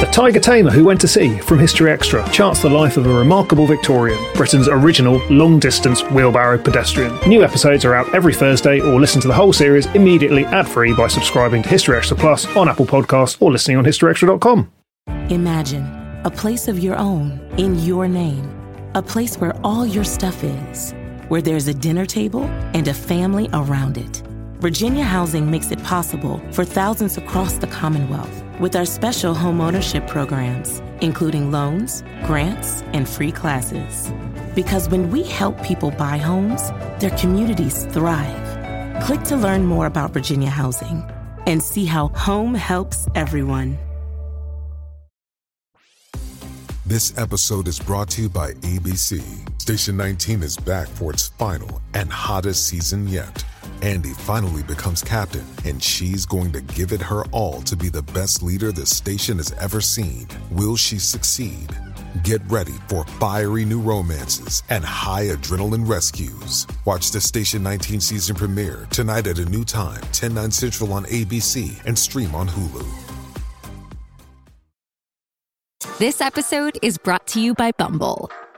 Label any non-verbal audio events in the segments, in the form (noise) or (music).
The Tiger Tamer Who Went to Sea from History Extra charts the life of a remarkable Victorian, Britain's original long distance wheelbarrow pedestrian. New episodes are out every Thursday, or listen to the whole series immediately ad free by subscribing to History Extra Plus on Apple Podcasts or listening on historyextra.com. Imagine a place of your own in your name, a place where all your stuff is, where there's a dinner table and a family around it. Virginia Housing makes it possible for thousands across the Commonwealth with our special home ownership programs, including loans, grants, and free classes. Because when we help people buy homes, their communities thrive. Click to learn more about Virginia Housing and see how home helps everyone. This episode is brought to you by ABC. Station 19 is back for its final and hottest season yet. Andy finally becomes captain, and she's going to give it her all to be the best leader the station has ever seen. Will she succeed? Get ready for fiery new romances and high adrenaline rescues. Watch the Station 19 season premiere tonight at a new time, 10, 9 central on ABC and stream on Hulu. This episode is brought to you by Bumble.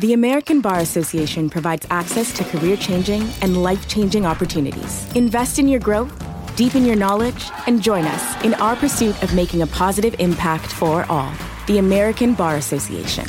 The American Bar Association provides access to career changing and life changing opportunities. Invest in your growth, deepen your knowledge, and join us in our pursuit of making a positive impact for all. The American Bar Association.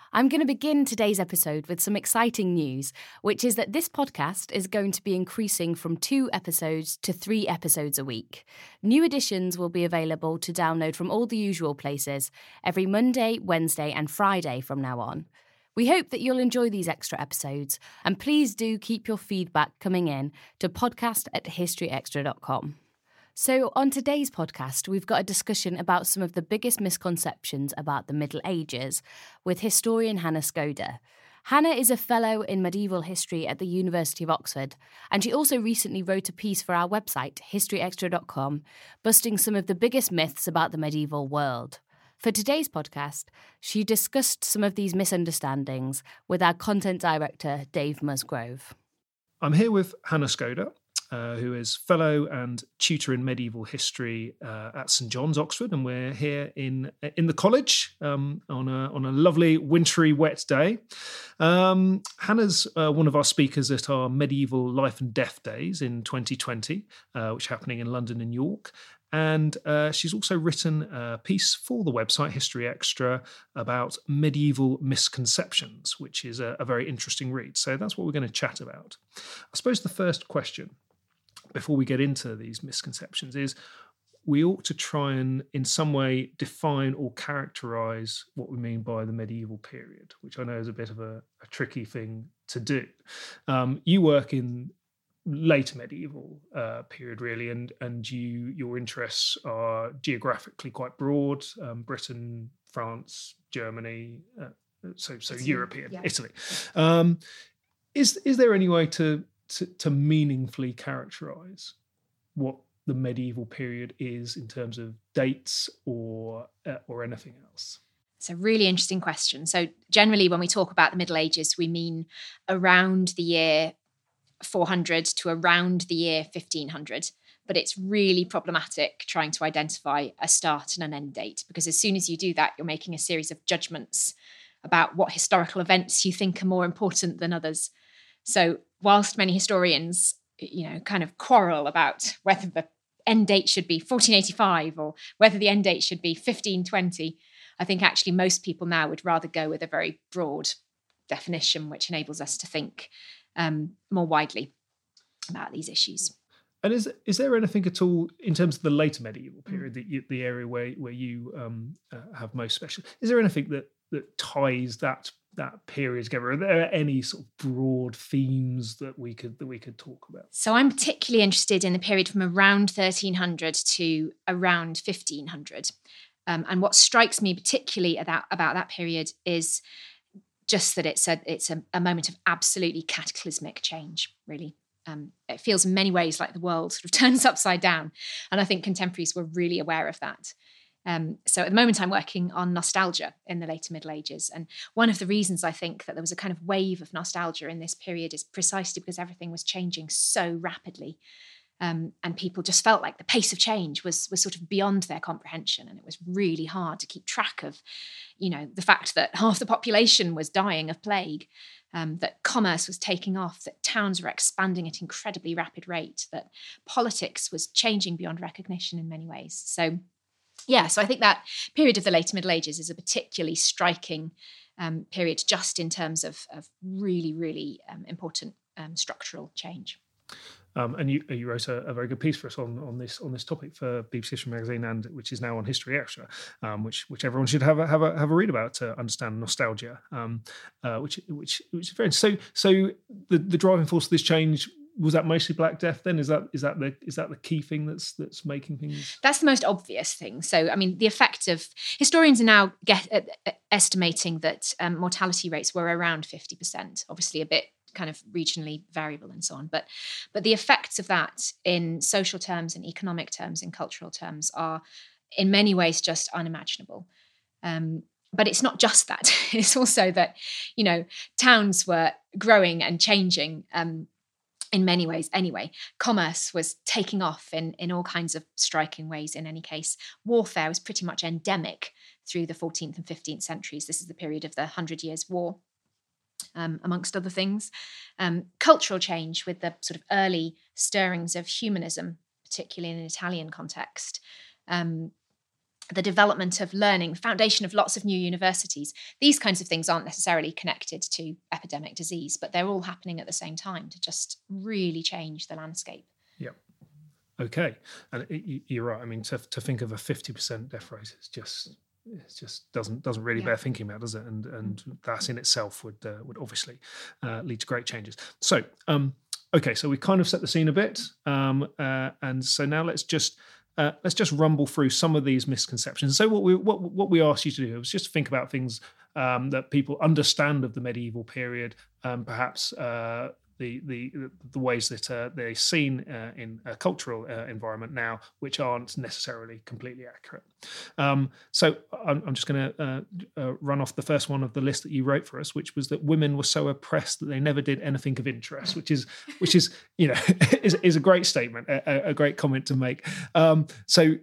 I'm going to begin today's episode with some exciting news, which is that this podcast is going to be increasing from two episodes to three episodes a week. New editions will be available to download from all the usual places every Monday, Wednesday, and Friday from now on. We hope that you'll enjoy these extra episodes, and please do keep your feedback coming in to podcast at historyextra.com. So, on today's podcast, we've got a discussion about some of the biggest misconceptions about the Middle Ages with historian Hannah Skoda. Hannah is a fellow in medieval history at the University of Oxford, and she also recently wrote a piece for our website, historyextra.com, busting some of the biggest myths about the medieval world. For today's podcast, she discussed some of these misunderstandings with our content director, Dave Musgrove. I'm here with Hannah Skoda, uh, who is fellow and tutor in medieval history uh, at St John's, Oxford, and we're here in in the college um, on a on a lovely wintry, wet day. Um, Hannah's uh, one of our speakers at our medieval life and death days in 2020, uh, which are happening in London and York. And uh, she's also written a piece for the website History Extra about medieval misconceptions, which is a, a very interesting read. So that's what we're going to chat about. I suppose the first question before we get into these misconceptions is we ought to try and in some way define or characterize what we mean by the medieval period which i know is a bit of a, a tricky thing to do um, you work in later medieval uh, period really and and you your interests are geographically quite broad um, britain france germany uh, so so italy, european yeah. italy um, is is there any way to to, meaningfully characterize what the medieval period is in terms of dates or uh, or anything else? It's a really interesting question. So generally when we talk about the Middle Ages we mean around the year 400 to around the year 1500 but it's really problematic trying to identify a start and an end date because as soon as you do that you're making a series of judgments about what historical events you think are more important than others so whilst many historians, you know, kind of quarrel about whether the end date should be 1485 or whether the end date should be 1520, I think actually most people now would rather go with a very broad definition, which enables us to think um, more widely about these issues. And is is there anything at all in terms of the later medieval period, mm. the, the area where where you um, uh, have most special? Is there anything that that ties that that period together? Are there any sort of broad themes that we could that we could talk about? So I'm particularly interested in the period from around 1300 to around 1500. Um, and what strikes me particularly about, about that period is just that it's a it's a, a moment of absolutely cataclysmic change, really. Um, it feels in many ways like the world sort of (laughs) turns upside down. And I think contemporaries were really aware of that. Um, so at the moment, I'm working on nostalgia in the later Middle Ages. And one of the reasons I think that there was a kind of wave of nostalgia in this period is precisely because everything was changing so rapidly. Um, and people just felt like the pace of change was was sort of beyond their comprehension, and it was really hard to keep track of, you know, the fact that half the population was dying of plague, um, that commerce was taking off, that towns were expanding at incredibly rapid rate, that politics was changing beyond recognition in many ways. So yeah, so I think that period of the later Middle Ages is a particularly striking um, period, just in terms of, of really, really um, important um, structural change. Um, and you, you wrote a, a, very good piece for us on, on this on this topic for BBC History Magazine, and which is now on History Extra, um, which which everyone should have a, have a have a read about to understand nostalgia, um, uh, which which which is very so so the the driving force of this change was that mostly Black Death then? Is that is that the is that the key thing that's that's making things? That's the most obvious thing. So I mean, the effect of historians are now get, uh, uh, estimating that um, mortality rates were around fifty percent. Obviously, a bit kind of regionally variable and so on. But but the effects of that in social terms, and economic terms, and cultural terms are in many ways just unimaginable. Um, but it's not just that. (laughs) It's also that, you know, towns were growing and changing um, in many ways anyway. Commerce was taking off in, in all kinds of striking ways, in any case. Warfare was pretty much endemic through the 14th and 15th centuries. This is the period of the Hundred Years' War. Um, amongst other things, um, cultural change with the sort of early stirrings of humanism, particularly in an Italian context, um, the development of learning, foundation of lots of new universities. These kinds of things aren't necessarily connected to epidemic disease, but they're all happening at the same time to just really change the landscape. Yep. Okay, and you're right. I mean, to, to think of a fifty percent death rate is just it just doesn't doesn't really yeah. bear thinking about, does it? And and mm. that in itself would uh, would obviously uh, lead to great changes. So, um, okay, so we kind of set the scene a bit, um, uh, and so now let's just uh, let's just rumble through some of these misconceptions. So what we what what we asked you to do was just think about things um, that people understand of the medieval period, um, perhaps uh, the the the ways that uh, they're seen uh, in a cultural uh, environment now, which aren't necessarily completely accurate. Um, so I'm, I'm just going to uh, uh, run off the first one of the list that you wrote for us, which was that women were so oppressed that they never did anything of interest, which is which is you know (laughs) is, is a great statement, a, a great comment to make. Um, so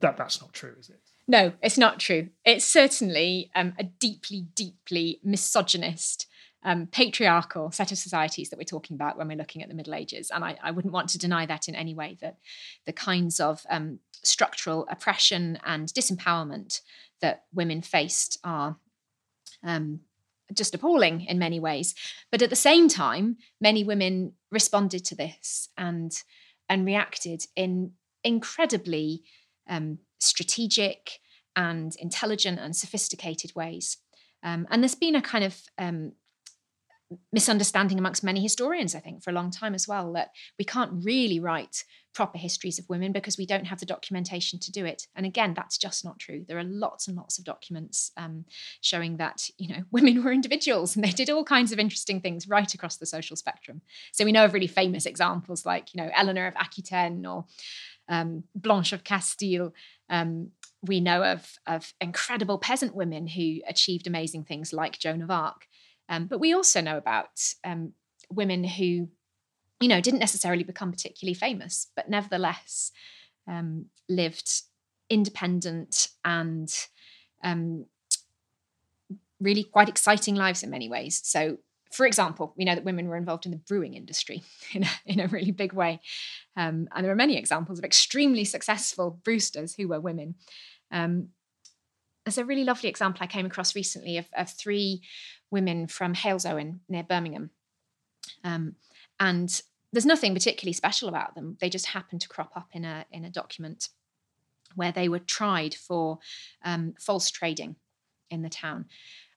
that that's not true, is it? No, it's not true. It's certainly um, a deeply, deeply misogynist um, patriarchal set of societies that we're talking about when we're looking at the Middle Ages. And I, I wouldn't want to deny that in any way, that the kinds of um, structural oppression and disempowerment that women faced are um, just appalling in many ways. But at the same time, many women responded to this and, and reacted in incredibly um, strategic and intelligent and sophisticated ways. Um, and there's been a kind of um, misunderstanding amongst many historians, I think, for a long time as well, that we can't really write proper histories of women because we don't have the documentation to do it. And again, that's just not true. There are lots and lots of documents um, showing that you know (laughs) women were individuals and they did all kinds of interesting things right across the social spectrum. So we know of really famous examples like you know Eleanor of Aquitaine or um, Blanche of Castile. Um, we know of, of incredible peasant women who achieved amazing things like Joan of Arc. Um, but we also know about um, women who, you know, didn't necessarily become particularly famous, but nevertheless um, lived independent and um, really quite exciting lives in many ways. So, for example, we know that women were involved in the brewing industry (laughs) in a, in a really big way. Um, and there are many examples of extremely successful brewsters who were women. Um, there's a really lovely example I came across recently of, of three women from Halesowen near Birmingham Um, and there's nothing particularly special about them. They just happen to crop up in a in a document where they were tried for um, false trading in the town.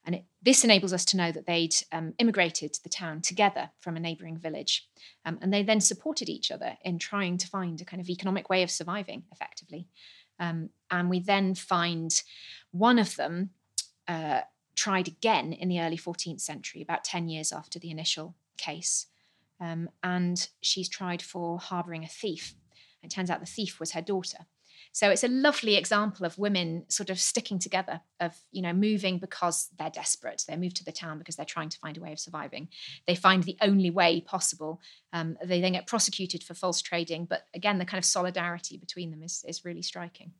And it, this enables us to know that they'd um, immigrated to the town together from a neighbouring village. Um, and they then supported each other in trying to find a kind of economic way of surviving effectively. Um, and we then find one of them uh, tried again in the early 14th century, about 10 years after the initial case. Um, and she's tried for harbouring a thief. It turns out the thief was her daughter. So it's a lovely example of women sort of sticking together, of you know moving because they're desperate. They move to the town because they're trying to find a way of surviving. They find the only way possible. Um, they then get prosecuted for false trading, but again, the kind of solidarity between them is is really striking.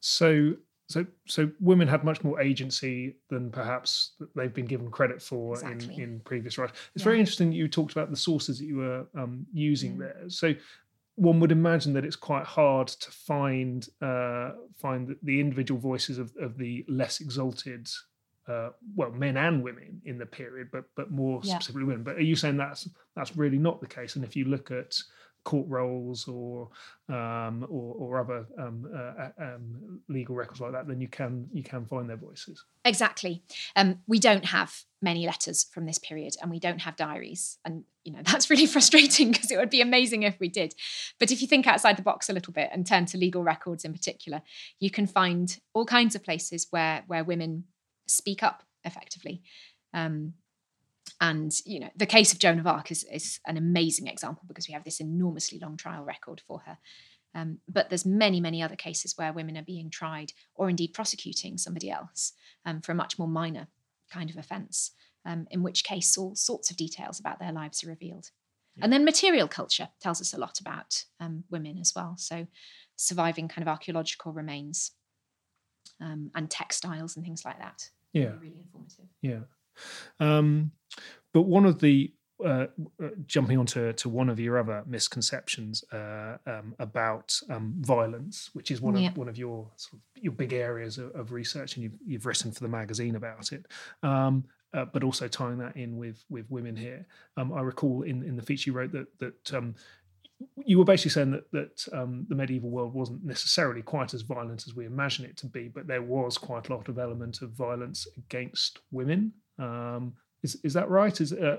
So so so women had much more agency than perhaps they've been given credit for exactly. in, in previous writings. It's yeah. very interesting that you talked about the sources that you were um, using mm. there. So one would imagine that it's quite hard to find uh, find the individual voices of, of the less exalted, uh, well, men and women in the period, but but more yeah. specifically women. But are you saying that's that's really not the case? And if you look at court rolls or um, or, or, other um, uh, um, legal records like that, then you can you can find their voices. Exactly. Um, we don't have many letters from this period, and we don't have diaries, and you know (laughs) that's really frustrating because it would be amazing if we did. But if you think outside the box a little bit and turn to legal records in particular, you can find all kinds of places where where women speak up effectively. Um, and you know, the case of Joan of Arc is, is an amazing example because we have this enormously long trial record for her. Um, but there's many, many other cases where women are being tried or indeed prosecuting somebody else um, for a much more minor kind of offence, um, in which case all sorts of details about their lives are revealed. Yeah. And then material culture tells us a lot about um, women as well. So surviving kind of archaeological remains um, and textiles and things like that. Yeah. Really informative. Yeah. Um, but one of the uh, uh, jumping onto to one of your other misconceptions uh, um, about um, violence, which is one yeah. of one of your sort of, your big areas of, of, research, and you've, you've written for the magazine about it. Um, uh, but also tying that in with with women here. Um, I recall in, in the feature you wrote that that um, you were basically saying that that um, the medieval world wasn't necessarily quite as violent as we imagine it to be, but there was quite a lot of element of violence against women. Um, is is that right? Is uh,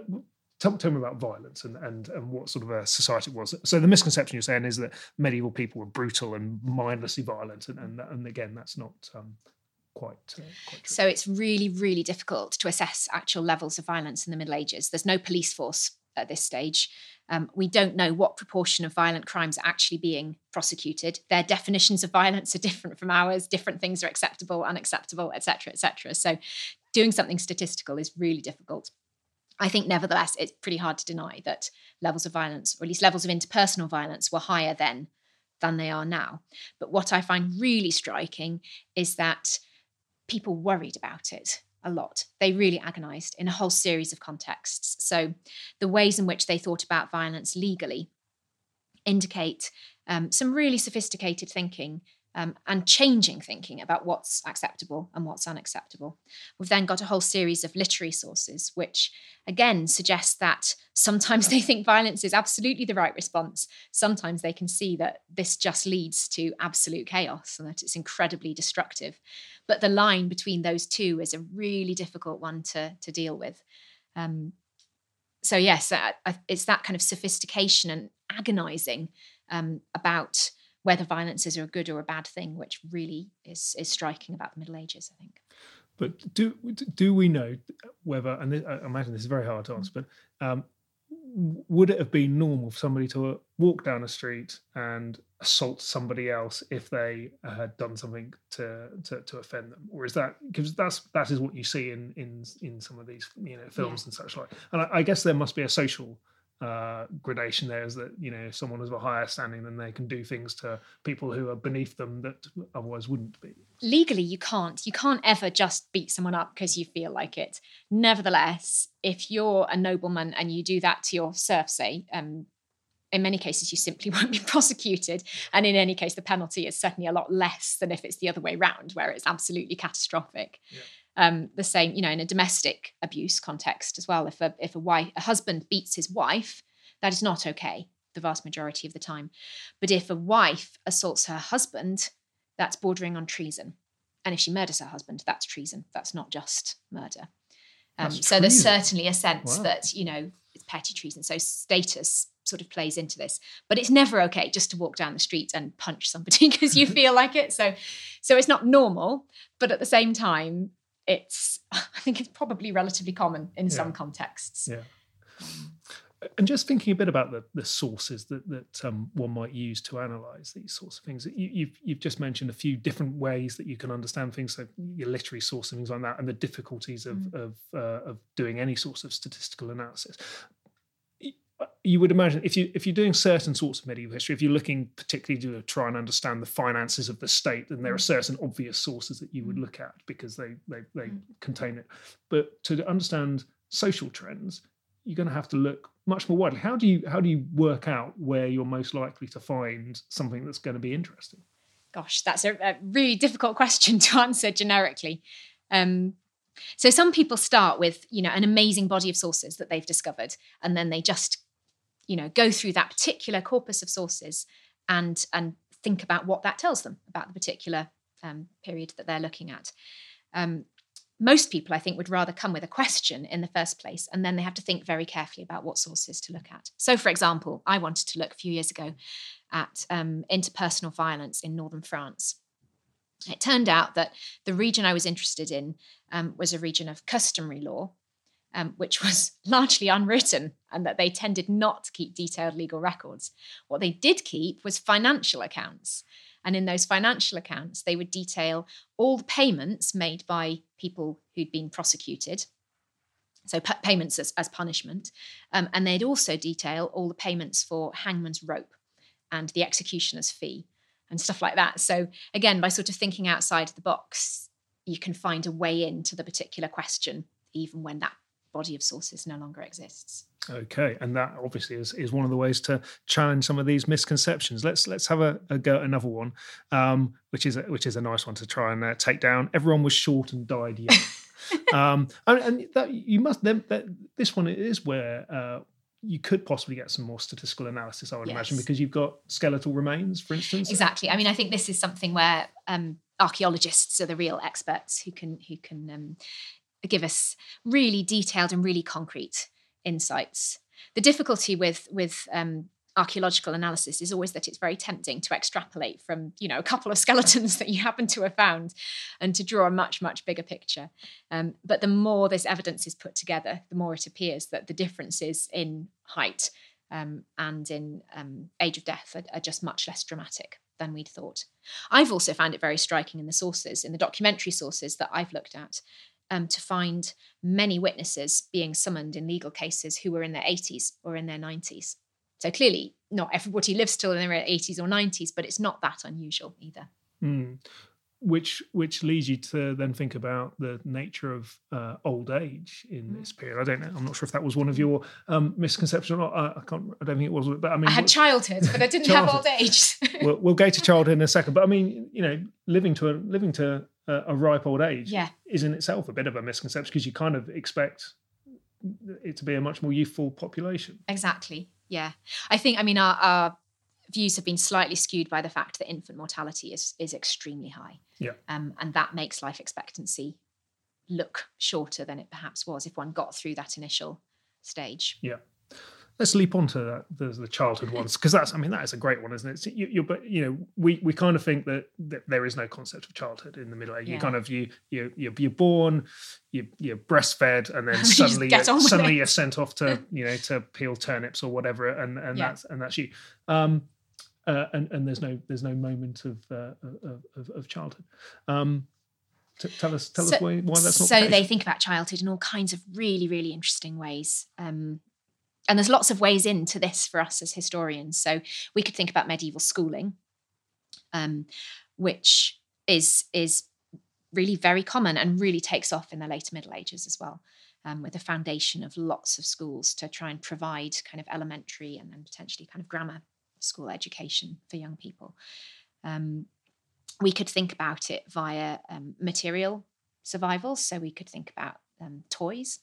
tell, tell me about violence and, and and what sort of a society it was. So the misconception you're saying is that medieval people were brutal and mindlessly violent, and and, and again, that's not. Um, quite, uh, quite. So it's really, really difficult to assess actual levels of violence in the Middle Ages. There's no police force at this stage. Um, we don't know what proportion of violent crimes are actually being prosecuted. Their definitions of violence are different from ours. Different things are acceptable, unacceptable, etc., etc. So doing something statistical is really difficult. I think, nevertheless, it's pretty hard to deny that levels of violence, or at least levels of interpersonal violence, were higher then than they are now. But what I find really striking is that people worried about it a lot. They really agonized in a whole series of contexts. So, the ways in which they thought about violence legally indicate um, some really sophisticated thinking um, and changing thinking about what's acceptable and what's unacceptable. We've then got a whole series of literary sources, which again suggest that sometimes (laughs) they think violence is absolutely the right response. Sometimes they can see that this just leads to absolute chaos and that it's incredibly destructive. But the line between those two is a really difficult one to, to deal with. Um, so, yes, it's that kind of sophistication and agonizing um, about whether violence is a good or a bad thing, which really is is striking about the Middle Ages, I think. But do do we know whether? And this, I imagine this is very hard to answer, but um, would it have been normal for somebody to walk down a street and assault somebody else if they had done something to to, to offend them, or is that because that's that is what you see in in in some of these you know films yeah. and such like? And I, I guess there must be a social uh, gradation there is that you know someone is of a higher standing then they can do things to people who are beneath them that otherwise wouldn't be. Legally you can't. You can't ever just beat someone up because you feel like it. Nevertheless if you're a nobleman and you do that to your serf say um, in many cases you simply (laughs) won't be prosecuted. And in any case the penalty is certainly a lot less than if it's the other way around where it's absolutely catastrophic. Yeah. Um, the same, you know, in a domestic abuse context as well. If a if a wife a husband beats his wife, that is not okay the vast majority of the time. But if a wife assaults her husband, that's bordering on treason. And if she murders her husband, that's treason. That's not just murder. Um, so there's certainly a sense wow. that you know it's petty treason. So status sort of plays into this, but it's never okay just to walk down the street and punch somebody (laughs) because you (laughs) feel like it. So, so it's not normal, but at the same time, it's (laughs) I think it's probably relatively common in yeah. some contexts. Yeah. Um, and just thinking a bit about the, the sources that, that um, one might use to analyze these sorts of things. You, have you've, you've just mentioned a few different ways that you can understand things, so your literary source and things like that, and the difficulties of mm. of, uh, of doing any sorts of statistical analysis. You would imagine if you if you're doing certain sorts of medieval history, if you're looking particularly to try and understand the finances of the state, then there are mm. certain obvious sources that you would mm. look at because they they, they mm. contain it. But to understand social trends, you're going to have to look much more widely. How do you how do you work out where you're most likely to find something that's going to be interesting? Gosh, that's a, a really difficult question (laughs) to answer generically. Um, so some people start with you know an amazing body of sources that they've discovered, and then they just you know go through that particular corpus of sources and and think about what that tells them about the particular um, period that they're looking at. Um, most people, I think, would rather come with a question in the first place, and then they have to think very carefully about what sources to look at. So, for example, I wanted to look a few years ago at um, interpersonal violence in northern France. It turned out that the region I was interested in um, was a region of customary law, um, which was (laughs) largely unwritten, and that they tended not to keep detailed legal records. What they did keep was financial accounts. And in those financial accounts, they would detail all the payments made by people who'd been prosecuted. So, p- payments as, as punishment. Um, and they'd also detail all the payments for hangman's rope and the executioner's fee and stuff like that. So, again, by sort of thinking outside the box, you can find a way into the particular question, even when that body of sources no longer exists. Okay, and that obviously is, is one of the ways to challenge some of these misconceptions. Let's let's have a, a go at another one, um, which is a, which is a nice one to try and uh, take down. Everyone was short and died young, (laughs) um, and, and, that you must then that, this one is where uh, you could possibly get some more statistical analysis. I would yes. imagine because you've got skeletal remains, for instance. Exactly. I mean, I think this is something where um, archaeologists are the real experts who can who can um, give us really detailed and really concrete insights. The difficulty with with um, archaeological analysis is always that it's very tempting to extrapolate from you know a couple of (laughs) skeletons that you happen to have found and to draw a much much bigger picture. Um, but the more this evidence is put together the more it appears that the differences in height um, and in um, age of death are, are, just much less dramatic than we'd thought. I've also found it very striking in the sources in the documentary sources that i've looked at um, to find many witnesses being summoned in legal cases who were in their 80s or in their 90s. So clearly, not everybody lives till in their 80s or 90s, but it's not that unusual either. Mm. Which which leads you to then think about the nature of uh, old age in mm. this period. I don't know. I'm not sure if that was one of your um, misconceptions or not. I, I, can't. I don't think it was. But I mean, I had childhood, but I didn't have old (laughs) age. (laughs) we'll, we'll go to childhood in a second. But I mean, you know, living to a, living to a, a ripe old age yeah. is in itself a bit of a misconception because you kind of expect it to be a much more youthful population. Exactly. Yeah. I think, I mean, our, our views have been slightly skewed by the fact that infant mortality is, is extremely high. Yeah. Um, and that makes life expectancy look shorter than it perhaps was if one got through that initial stage. Yeah let's leap onto that, the, the childhood ones because that's I mean that is a great one, isn't it? you, you're, but you know we we kind of think that, that there is no concept of childhood in the Middle Ages. Yeah. You kind of you you you're, you're born, you you're breastfed, and then (laughs) suddenly you're, suddenly it. you're sent off to (laughs) you know to peel turnips or whatever, and and yeah. that's and that's you. Um, uh, and and there's no there's no moment of uh, of, of, childhood. Um, T- tell us tell so, us why, why that's not. So the they think about childhood in all kinds of really really interesting ways. Um, and there's lots of ways into this for us as historians. So we could think about medieval schooling, um, which is is really very common and really takes off in the later Middle Ages as well, um, with a foundation of lots of schools to try and provide kind of elementary and then potentially kind of grammar school education for young people. Um, we could think about it via um, material survival. So we could think about um, toys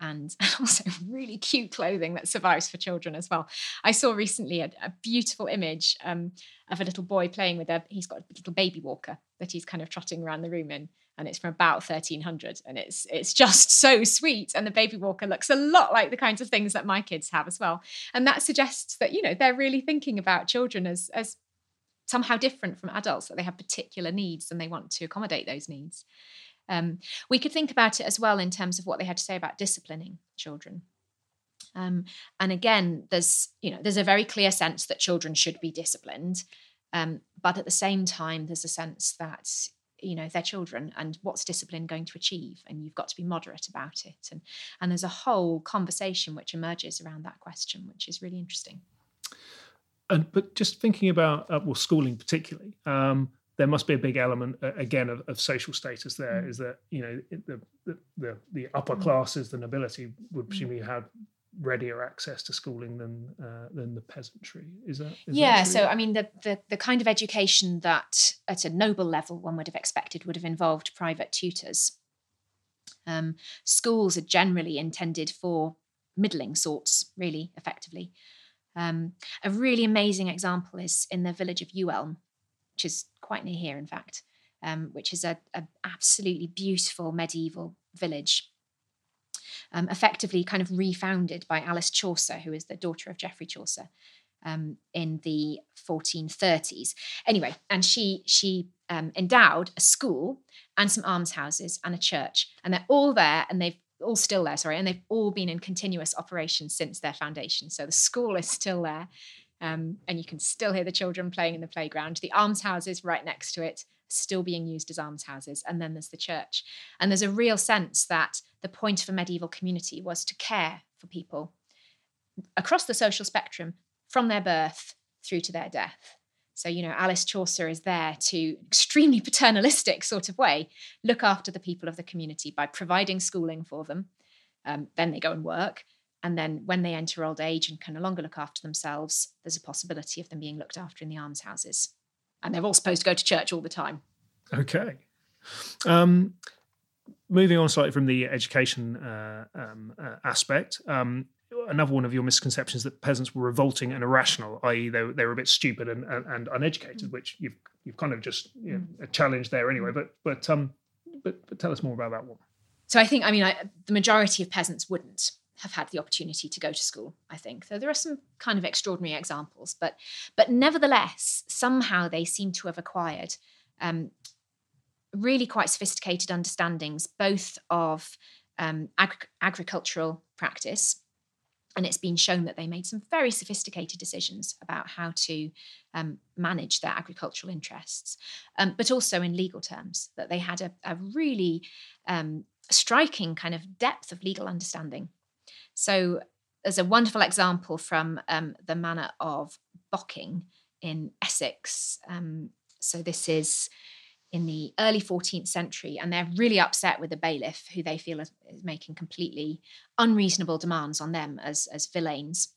and (laughs) also really cute clothing that survives for children as well. I saw recently a, a beautiful image um, of a little boy playing with a, he's got a little baby walker that he's kind of trotting around the room in. And it's from about 1300 and it's it's just (laughs) so sweet. And the baby walker looks a lot like the kinds of things that my kids have as well. And that suggests that, you know, they're really thinking about children as, as somehow different from adults, that they have particular needs and they want to accommodate those needs. Um, we could think about it as well in terms of what they had to say about disciplining children. Um, and again, there's you know there's a very clear sense that children should be disciplined, um, but at the same time, there's a sense that you know they're children and what's discipline going to achieve and you've got to be moderate about it and and there's a whole conversation which emerges around that question which is really interesting and but just thinking about uh, well schooling particularly um, there must be a big element uh, again of, of, social status There mm. is that you know the, the the, the upper mm. classes the nobility would mm. presumably have readier access to schooling than uh, than the peasantry. Is that is yeah that so i mean the, the the kind of education that at a noble level one would have expected would have involved private tutors. Um, schools are generally intended for middling sorts really effectively. Um, a really amazing example is in the village of Ewelme, which is quite near here, in fact, um, which is a, a, absolutely beautiful medieval village, um, effectively kind of refounded by Alice Chaucer, who is the daughter of Geoffrey Chaucer. Um, in the 1430s. Anyway, and she she um, endowed a school and some almshouses and a church, and they're all there, and they've all still there. Sorry, and they've all been in continuous operation since their foundation. So the school is still there. Um, and you can still hear the children playing in the playground. The almshouses right next to it still being used as almshouses. And then there's the church. And there's a real sense that the point of a medieval community was to care for people across the social spectrum from their birth through to their death. So, you know, Alice Chaucer is there to extremely (laughs) paternalistic sort of way look after the people of the community by providing schooling for them. Um, then they go and work. And then when they enter old age and can no longer look after themselves, there's a possibility of them being looked after in the almshouses. And they're all supposed to go to church all the time. Okay. Um, moving on slightly from the education uh, um, uh, aspect, um, another one of your misconceptions that peasants were revolting and irrational, i.e., they, they were a bit stupid and, and, and uneducated, which you've you've kind of just you know, a challenge there anyway. But but um but, but tell us more about that one. So I think I mean I, the majority of peasants wouldn't have had the opportunity to go to school i think. So there are some kind of extraordinary examples but but nevertheless somehow they seem to have acquired um, really quite sophisticated understandings both of um, ag- agricultural practice and it's been shown that they made some very sophisticated decisions about how to um, manage their agricultural interests, um, but also in legal terms, that they had a, a really um, striking kind of depth of legal understanding so there's a wonderful example from um, the manor of Bocking in Essex. Um, so this is in the early 14th century, and they're really upset with the bailiff, who they feel is, is making completely unreasonable demands on them as, as villeins.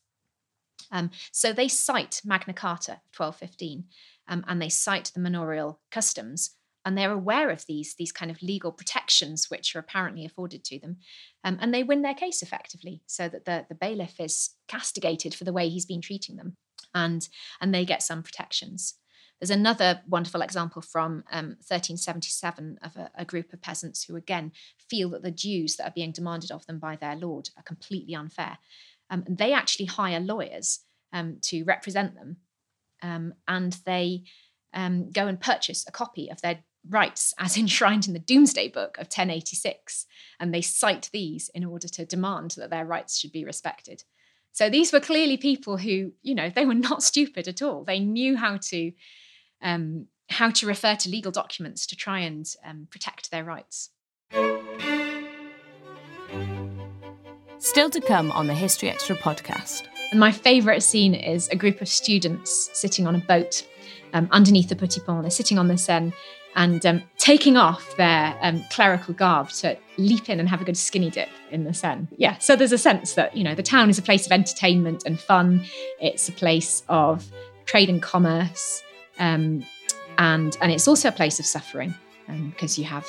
Um, so they cite Magna Carta 1215 um, and they cite the manorial customs and they're aware of these these kind of legal protections which are apparently afforded to them um, and they win their case effectively so that the, the bailiff is castigated for the way he's been treating them and and they get some protections. There's another wonderful example from um, 1377 of a, a, group of peasants who again feel that the dues that are being demanded of them by their lord are completely unfair. Um, and they actually hire lawyers um, to represent them um, and they um, go and purchase a copy of their rights (laughs) as enshrined in the Domesday Book of 1086, and they cite these in order to demand that their rights should be respected. So these were clearly people who, you know, they were (laughs) not stupid at all. They knew how to um, how to refer to legal documents to try and um, protect their rights. Still to come on the History Extra podcast. And my favourite scene is a group of students sitting on a boat um, underneath the Petit Pont. They're sitting on the Seine and um, taking off their um, clerical garb to leap in and have a good skinny dip in the Seine. Yeah, so there's a sense that, you know, the town is a place of entertainment and fun. It's a place of trade and commerce. Um, and, and it's also a place of suffering because um, you have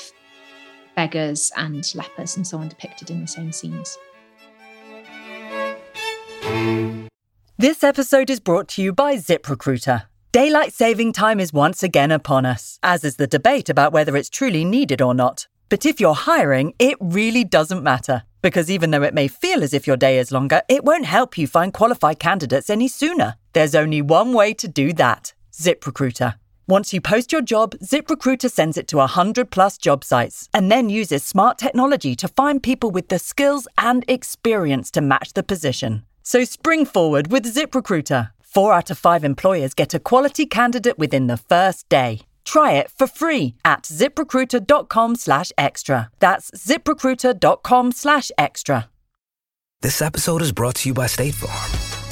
beggars and lepers and so on depicted in the same scenes. This episode is brought to you by ZipRecruiter. Daylight saving time is once again upon us, as is the debate about whether it's truly needed or not. But if you're hiring, it really doesn't matter. Because even though it may feel as if your day is longer, it won't help you find qualified candidates any sooner. There's only one way to do that ZipRecruiter. Once you post your job, ZipRecruiter sends it to 100 plus job sites and then uses smart technology to find people with the skills and experience to match the position. So spring forward with ZipRecruiter. Four out of five employers get a quality candidate within the first day. Try it for free at ziprecruiter.com slash extra. That's ziprecruiter.com slash extra. This episode is brought to you by State Farm.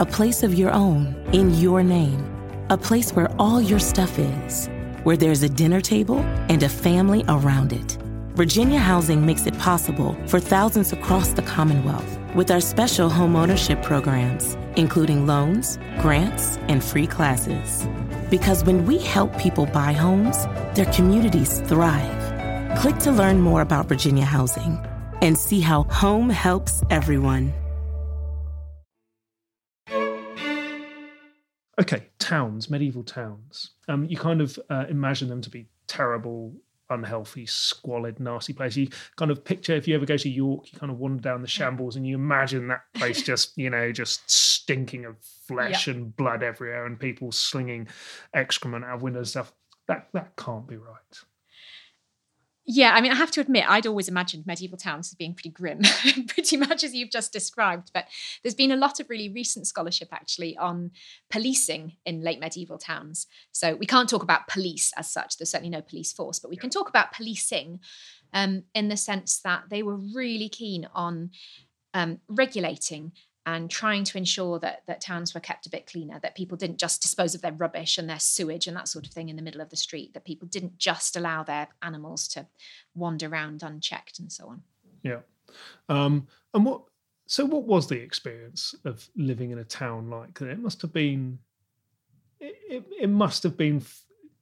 a place of your own in your name, a place where all your stuff is, where there's a dinner table and a family around it. Virginia Housing makes it possible for thousands across the Commonwealth with our special homeownership programs, including loans, grants, and free classes. Because when we help people buy homes, their communities thrive. Click to learn more about Virginia Housing and see how home helps everyone. Okay, towns, medieval towns. Um, you kind of uh, imagine them to be terrible, unhealthy, squalid, nasty place. You kind of picture if you ever go to York, you kind of wander down the shambles and you imagine that place just, (laughs) you know, just stinking of flesh yep. and blood everywhere and people slinging excrement out of windows and stuff. That that can't be right. Yeah, I mean, I have to admit, I'd always imagined medieval towns as being pretty grim, (laughs) pretty much as you've just described. But there's been a lot of really recent scholarship actually on policing in late medieval towns. So we can't talk about police as such, there's certainly no police force, but we can talk about policing um, in the sense that they were really keen on um, regulating and trying to ensure that that towns were kept a bit cleaner, that people didn't just dispose of their rubbish and their sewage and that sort of thing in the middle of the street, that people didn't just allow their animals to wander around unchecked and so on. Yeah. Um, and what so what was the experience of living in a town like that? It must have been it, it, it must have been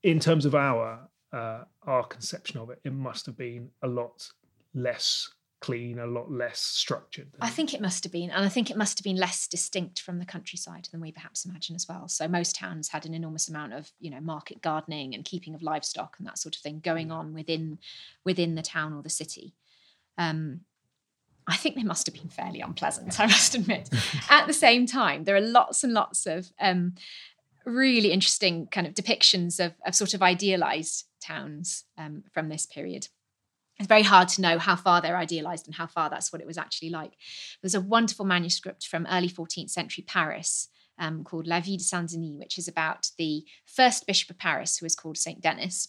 in terms of our uh, our conception of it, it must have been a lot less clean, a lot less structured. I think it must have been, and I think it must have been less distinct from the countryside than we perhaps imagine as well. So most towns had an enormous amount of, you know, market gardening and keeping of livestock and that sort of thing going on within within the town or the city. Um, I think they must have been fairly unpleasant, I must admit. (laughs) At the same time, there are lots and lots of um, really interesting kind of depictions of, of sort of idealized towns um, from this period it's very hard to know how far they're idealized and how far that's what it was actually like. There's a wonderful manuscript from early 14th century Paris um, called La Vie de Saint Denis, which is about the first bishop of Paris, who is called Saint Denis.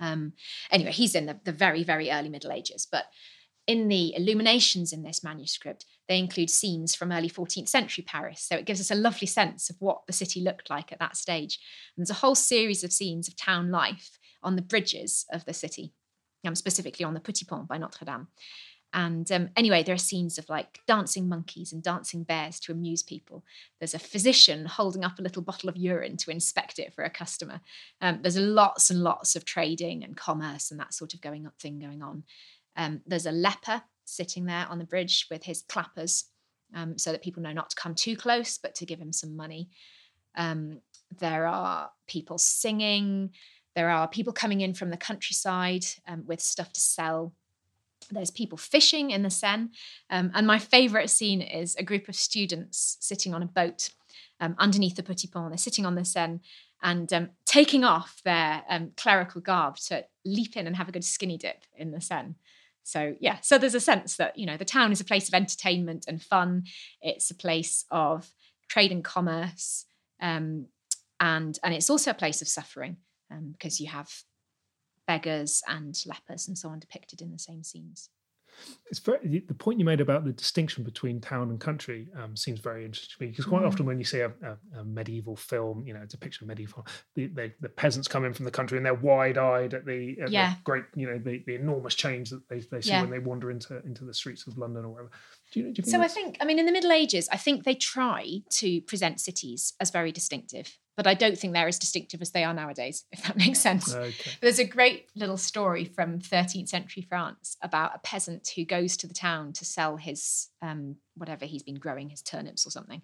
Um, anyway, he's in the, the very, very early Middle Ages. But in the illuminations in this manuscript, they include scenes from early 14th century Paris. So it gives us a lovely sense of what the city looked like at that stage. And there's a whole series of scenes of town life on the bridges of the city um, specifically on the Petit Pont by Notre Dame. And um, anyway, there are scenes of like dancing monkeys and dancing bears to amuse people. There's a physician holding up a little bottle of urine to inspect it for a customer. Um, there's lots and lots of trading and commerce and that sort of going thing going on. Um, there's a leper sitting there on the bridge with his clappers, um, so that people know not to come too close, but to give him some money. Um, there are people singing. There are people coming in from the countryside um, with stuff to sell. There's people fishing in the Seine. Um, and my favorite scene is a group of students sitting on a boat um, underneath the Petit Pont. They're sitting on the Seine and um, taking off their um, clerical garb to leap in and have a good skinny dip in the Seine. So yeah, so there's a sense that you know the town is a place of entertainment and fun. It's a place of trade and commerce, um, and and it's also a place of suffering um, because you have beggars and lepers and so on depicted in the same scenes. it's very the point you made about the distinction between town and country um, seems very interesting to me because quite Mm. often when you see a, a, a medieval film, you know, a depiction of medieval, the, they, the peasants come in from the country and they're wide-eyed at the, at Yeah. the great, you know, the, the enormous change that they, they see Yeah. when they wander into into the streets of London or wherever. Do you, do you think So I think, I mean, in the Middle Ages, I think they try to present cities as very distinctive, but I don't think they're as distinctive as they are nowadays, (laughs) if that makes sense. Okay. There's a great little story from 13th century France about a peasant who goes to the town to sell his um, whatever he's been growing, his turnips or something.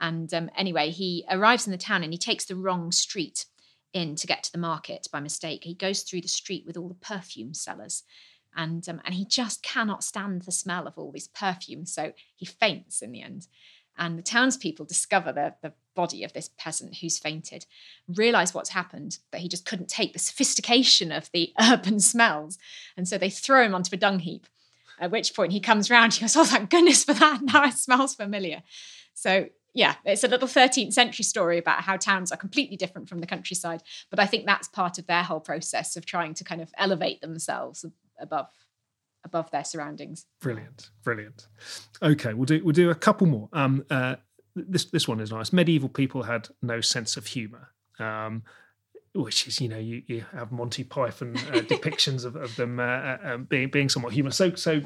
And um, anyway, he arrives in the town and he takes the wrong street in to get to the market by mistake. He goes through the street with all the perfume sellers. And, um, and he just cannot stand the smell of all this perfume. So he faints in the end. And the townspeople discover the, the body of this peasant who's fainted, realize what's happened, that he just couldn't take the sophistication of the (laughs) urban smells. And so they throw him onto a dung heap, at which point he comes round, he goes, Oh, thank goodness for that. (laughs) Now it smells familiar. So, yeah, it's a little 13th century story about how towns are completely different from the countryside. But I think that's part of their whole process of trying to kind of elevate themselves above above their surroundings. Brilliant, brilliant. Okay, we'll do we'll do a couple more. Um, uh, this this one is nice. Medieval people had no sense of humour, um, which is you know you, you have Monty Python uh, (laughs) depictions of, of them uh, uh, um, being being somewhat humorous. So so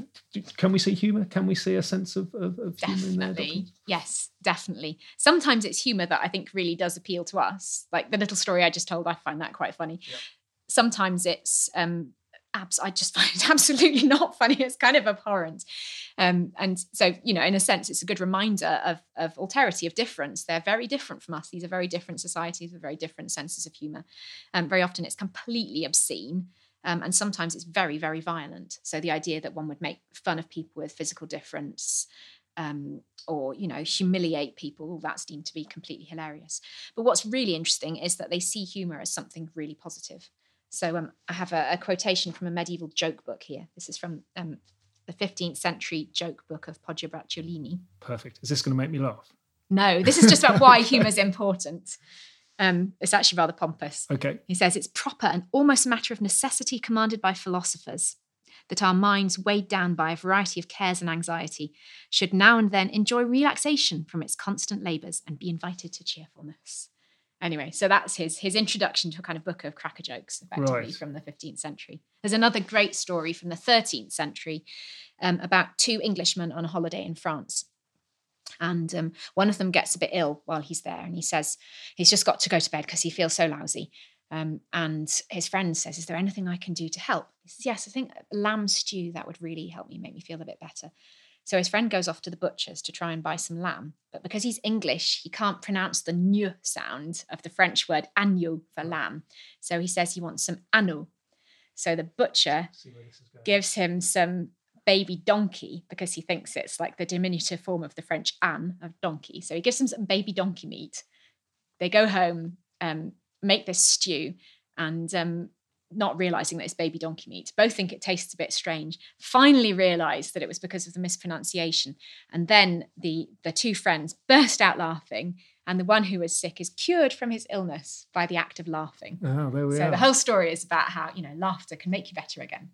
can we see humour? Can we see a sense of of, of humour in their Definitely. Yes, definitely. Sometimes it's humor that I think really does appeal to us. Like the little story I just told, I find that quite funny. Sometimes it's um abs I just (laughs) find it absolutely not funny. It's kind of abhorrent. Um, and so, you know, in a sense, it's a good reminder of, of alterity, of difference. They're very different from us. These are very different societies with very different senses of humor. Um, very often it's completely obscene. Um, and sometimes it's very, very violent. So the idea that one would make fun of people with physical difference, um, or you know humiliate people that's deemed to be completely hilarious but what's really interesting is that they see humor as something really positive so um, i have a, a quotation from a medieval joke book here this is from um, the 15th century joke book of poggio bracciolini Perfect. Is this going to make me laugh? no this is just about why humor is important um, it's actually rather pompous Okay. he says it's proper and almost a matter of necessity commanded by philosophers that our minds, weighed down by a variety of cares and anxiety, should now and then enjoy relaxation from its constant labours and be invited to cheerfulness. Anyway, so that's his his introduction to a kind of book of cracker jokes, effectively Right. from the 15th century. There's another great story from the 13th century um, about two Englishmen on a holiday in France. And um, one of them gets a bit ill while he's there, and he says he's just got to go to bed because he feels so lousy. Um, and his friend says, Is there anything I can do to help? He says, Yes, I think lamb stew, that would really help me, make me feel a bit better. So his friend goes off to the butcher's to try and buy some lamb. But because he's English, he can't pronounce the n sound of the French word agneau for lamb. So he says he wants some anneau. So the butcher gives him some baby donkey because he thinks it's like the diminutive form of the French âne of donkey. So he gives him some baby donkey meat. They go home, um, make this stew, and um, not realizing that it's baby donkey meat. Both think it tastes a bit strange. Finally, realize that it was because of the mispronunciation, and then the the two friends burst out laughing. And the one who was sick is cured from his illness by the act of laughing. Oh, there we so are. the whole story is about how you know laughter can make you better again.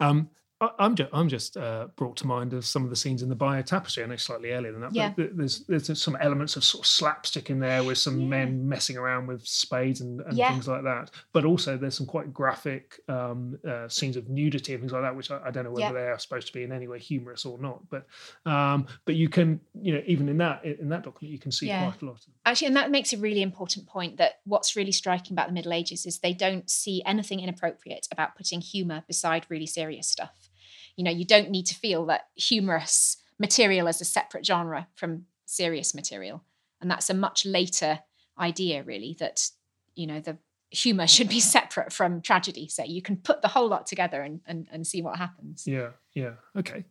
Um, I'm just, I'm just uh, brought to mind of some of the scenes in the Bayeux Tapestry. I know slightly earlier than that, Yeah. but th- there's there's some elements of sort of slapstick in there with some Yeah. men messing around with spades and, and Yeah. things like that. But also there's some quite graphic um, uh, scenes of nudity and things like that, which I, I don't know whether they are supposed to be in any way humorous or not. But um, but you can you know even in that in that document you can see quite a lot. Actually, and that makes a really important point that what's really striking about the Middle Ages is they don't see anything inappropriate about putting humor beside really serious stuff. You know, you don't need to feel that humorous material is a separate genre from serious material. And that's a much later idea, really, that, you know, the humor should be (laughs) separate from tragedy. So you can put the whole lot together and, and, and see what happens. Yeah, yeah. Okay.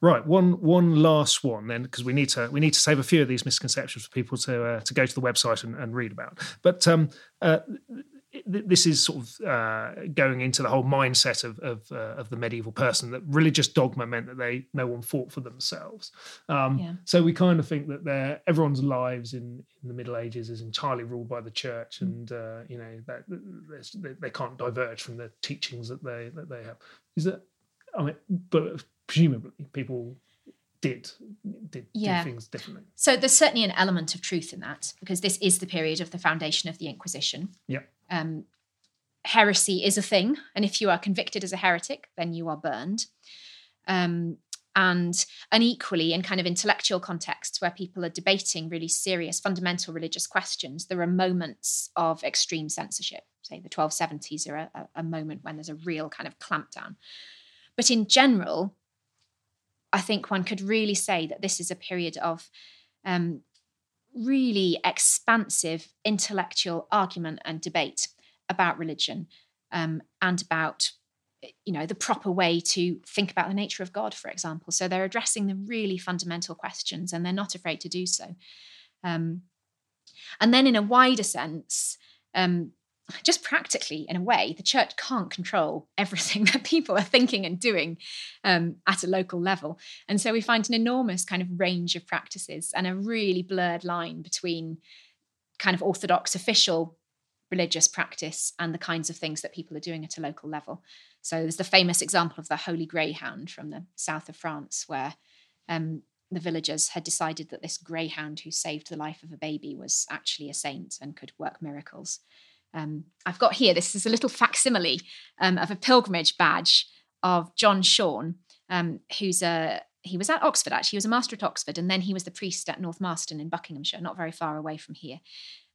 Right. One one last one then, because we need to we need to save a few of these misconceptions for people to uh, to go to the website and, and read about. But um, uh, this is sort of uh, going into the whole mindset of of, uh, of the medieval person that religious dogma meant that they no one fought for themselves. Um, Yeah. So we kind of think that their everyone's lives in, in the Middle Ages is entirely ruled by the Mm. church, and uh, you know that they, they can't diverge from the teachings that they that they have. Is that I mean, but presumably people did did Yeah. do things differently. So there's certainly an element of truth in that because this is the period of the foundation of the Inquisition. Yeah. Um, heresy is a thing, and if you are convicted as a heretic, then you are burned. Um, and and equally in kind of intellectual contexts where people are debating really serious fundamental religious questions, there are moments of extreme censorship. Say the 1270s are a, a- a moment when there's a real kind of clampdown. But in general, I think one could really say that this is a period of um, really expansive intellectual argument and debate about religion um, and about you know the proper way to think about the nature of god for example. So they're addressing the really fundamental questions and they're not afraid to do so. Um, and then in a wider sense um, just practically in a way the church can't control everything (laughs) that people are thinking and doing um, at a local level and so we find an enormous kind of range of practices and a really blurred line between kind of orthodox official religious practice and the kinds of things that people are doing at a local level. So there's the famous example of the Holy Greyhound from the south of France, where um, the villagers had decided that this greyhound who saved the life of a baby was actually a saint and could work miracles. Um, I've got here, this is a little facsimile um, of a pilgrimage badge of John Schorn, um, who's a he was at Oxford actually. He was a master at Oxford, and then he was the priest at North Marston in Buckinghamshire, not very far away from here.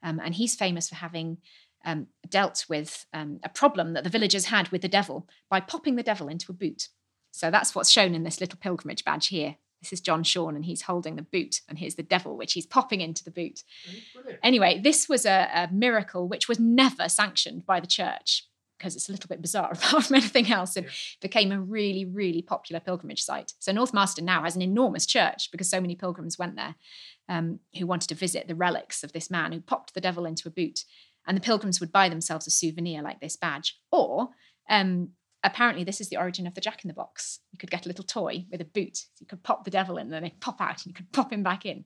Um, and he's famous for having um, dealt with um, a problem that the villagers had with the devil by popping the devil into a boot. So that's what's shown in this little pilgrimage badge here. This is John Schorn, and he's holding the boot, and here's the devil, which he's popping into the boot. Anyway, this was a, a miracle which was never sanctioned by the church because it's a little bit bizarre (laughs) apart from anything else and became a really, really popular pilgrimage site. So North Marston now has an enormous church because so many pilgrims went there um, who wanted to visit the relics of this man who popped the devil into a boot. And the pilgrims would buy themselves a souvenir like this badge. Or um, apparently, this is the origin of the Jack in the Box. You could get a little toy with a boot. You could pop the devil in, and then they'd pop out, and you could pop him back in.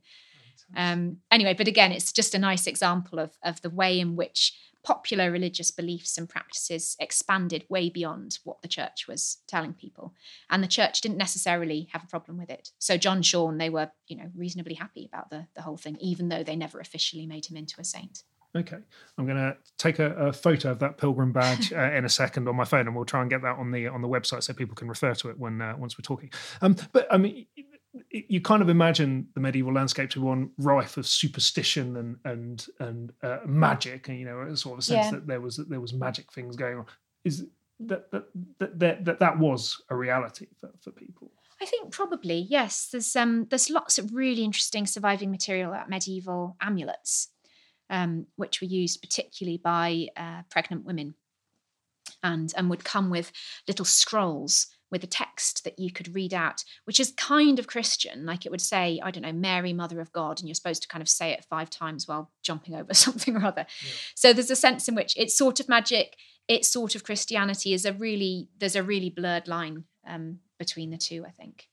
Um, anyway, but again, it's just a nice example of, of the way in which popular religious beliefs and practices expanded way beyond what the church was telling people. And the church didn't necessarily have a problem with it. So John Schorn, they were, you know, reasonably happy about the, the whole thing, even though they never officially made him into a saint. Okay, I'm going to take a, a photo of that pilgrim badge (laughs) uh, in a second on my phone, and we'll try and get that on the on the website so people can refer to it when uh, once we're talking. Um, but I mean, you kind of imagine the medieval landscape to be one rife of superstition and and and uh, magic, and you know, sort of a sense Yeah. that there was that there was magic things going on. Is that that that that, that, was a reality for, for people? I think probably yes. There's um there's lots of really interesting surviving material about medieval amulets, um, which were used particularly by uh, pregnant women, and and would come with little scrolls with a text that you could read out, which is kind of Christian. Like it would say, I don't know, Mary, Mother of God, and you're supposed to kind of say it five times while jumping over (laughs) something or other. So there's a sense in which it's sort of magic, it's sort of Christianity. Is a really there's a really blurred line um, between the two. I think.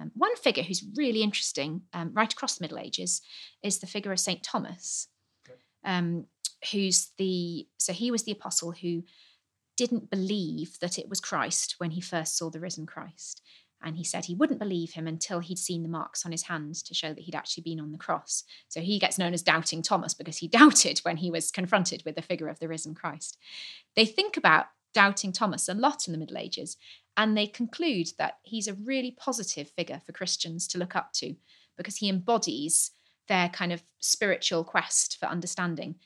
Um, one figure who's really interesting, um, right across the Middle Ages, is the figure of Saint Thomas, um, who's the so he was the apostle who didn't believe that it was Christ when he first saw the risen Christ. And he said he wouldn't believe him until he'd seen the marks on his hands to show that he'd actually been on the cross. So he gets known as Doubting Thomas because he (laughs) doubted when he was confronted with the figure of the risen Christ. They think about Doubting Thomas a lot in the Middle Ages, and they conclude that he's a really positive figure for Christians to look up to because he embodies their kind of spiritual quest for understanding.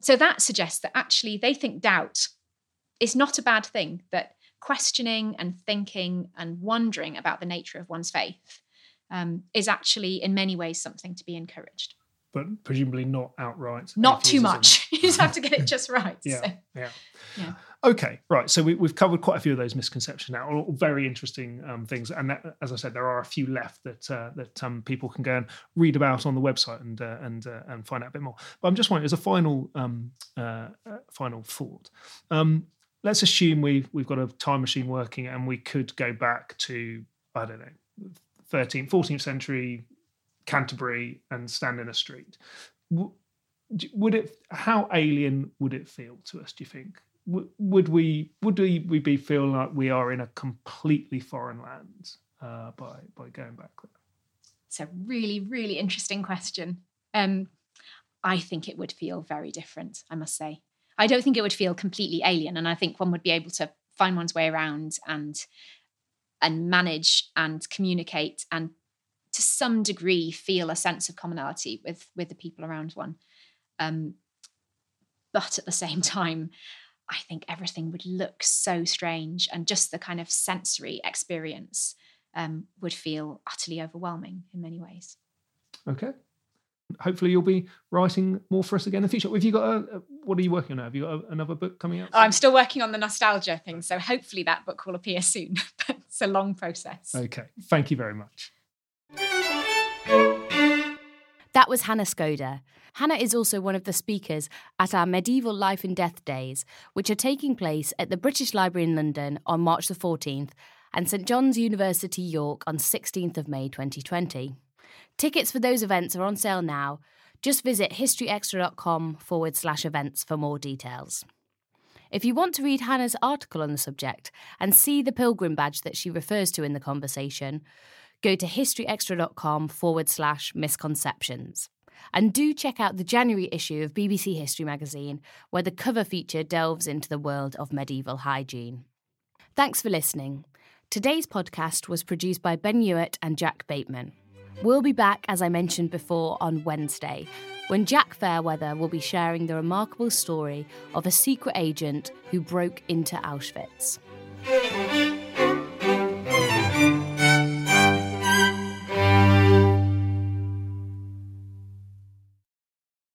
So that suggests that actually they think doubt is not a bad thing, that questioning and thinking and wondering about the nature of one's faith um, is actually in many ways something to be encouraged. But presumably not outright. Not too much. (laughs) you just have to get it (laughs) just right. Yeah, So, yeah. yeah. Okay, right. So we, we've covered quite a few of those misconceptions now, all very interesting um, things. And that, as I said, there are a few left that uh, that um, people can go and read about on the website and uh, and uh, and find out a bit more. But I'm just wondering, as a final um, uh, uh, final thought, um, let's assume we've we've got a time machine working and we could go back to I don't know, 13th, 14th century Canterbury and stand in a street. Would it? How alien would it feel to us? Do you think? W- would we would we, we be feeling like we are in a completely foreign land uh, by by going back there? It's a really, really interesting question. Um, I think it would feel very different, I must say. I don't think it would feel completely alien, and I think one would be able to find one's way around and and manage and communicate and to some degree feel a sense of commonality with with the people around one. Um, but at the same (laughs) time, I think everything would look so strange, and just the kind of sensory experience um, would feel utterly overwhelming in many ways. Okay. Hopefully, you'll be writing more for us again in the future. Have you got a? a what are you working on? now? Have you got a, another book coming out? Oh, I'm still working on the nostalgia thing, so hopefully that book will appear soon. (laughs) it's a long process. Okay. Thank you very much. That was Hannah Skoda. Hannah is also one of the speakers at our Medieval Life and Death Days, which are taking place at the British Library in London on March the 14th and St John's University York on 16th of May 2020. Tickets for those events are on sale now. Just visit historyextra.com forward slash events for more details. If you want to read Hannah's article on the subject and see the pilgrim badge that she refers to in the conversation, go to historyextra.com forward slash misconceptions. And do check out the January issue of BBC History magazine, where the cover feature delves into the world of medieval hygiene. Thanks for listening. Today's podcast was produced by Ben Hewitt and Jack Bateman. We'll be back, as I mentioned before, on Wednesday, when Jack Fairweather will be sharing the remarkable story of a secret agent who broke into Auschwitz.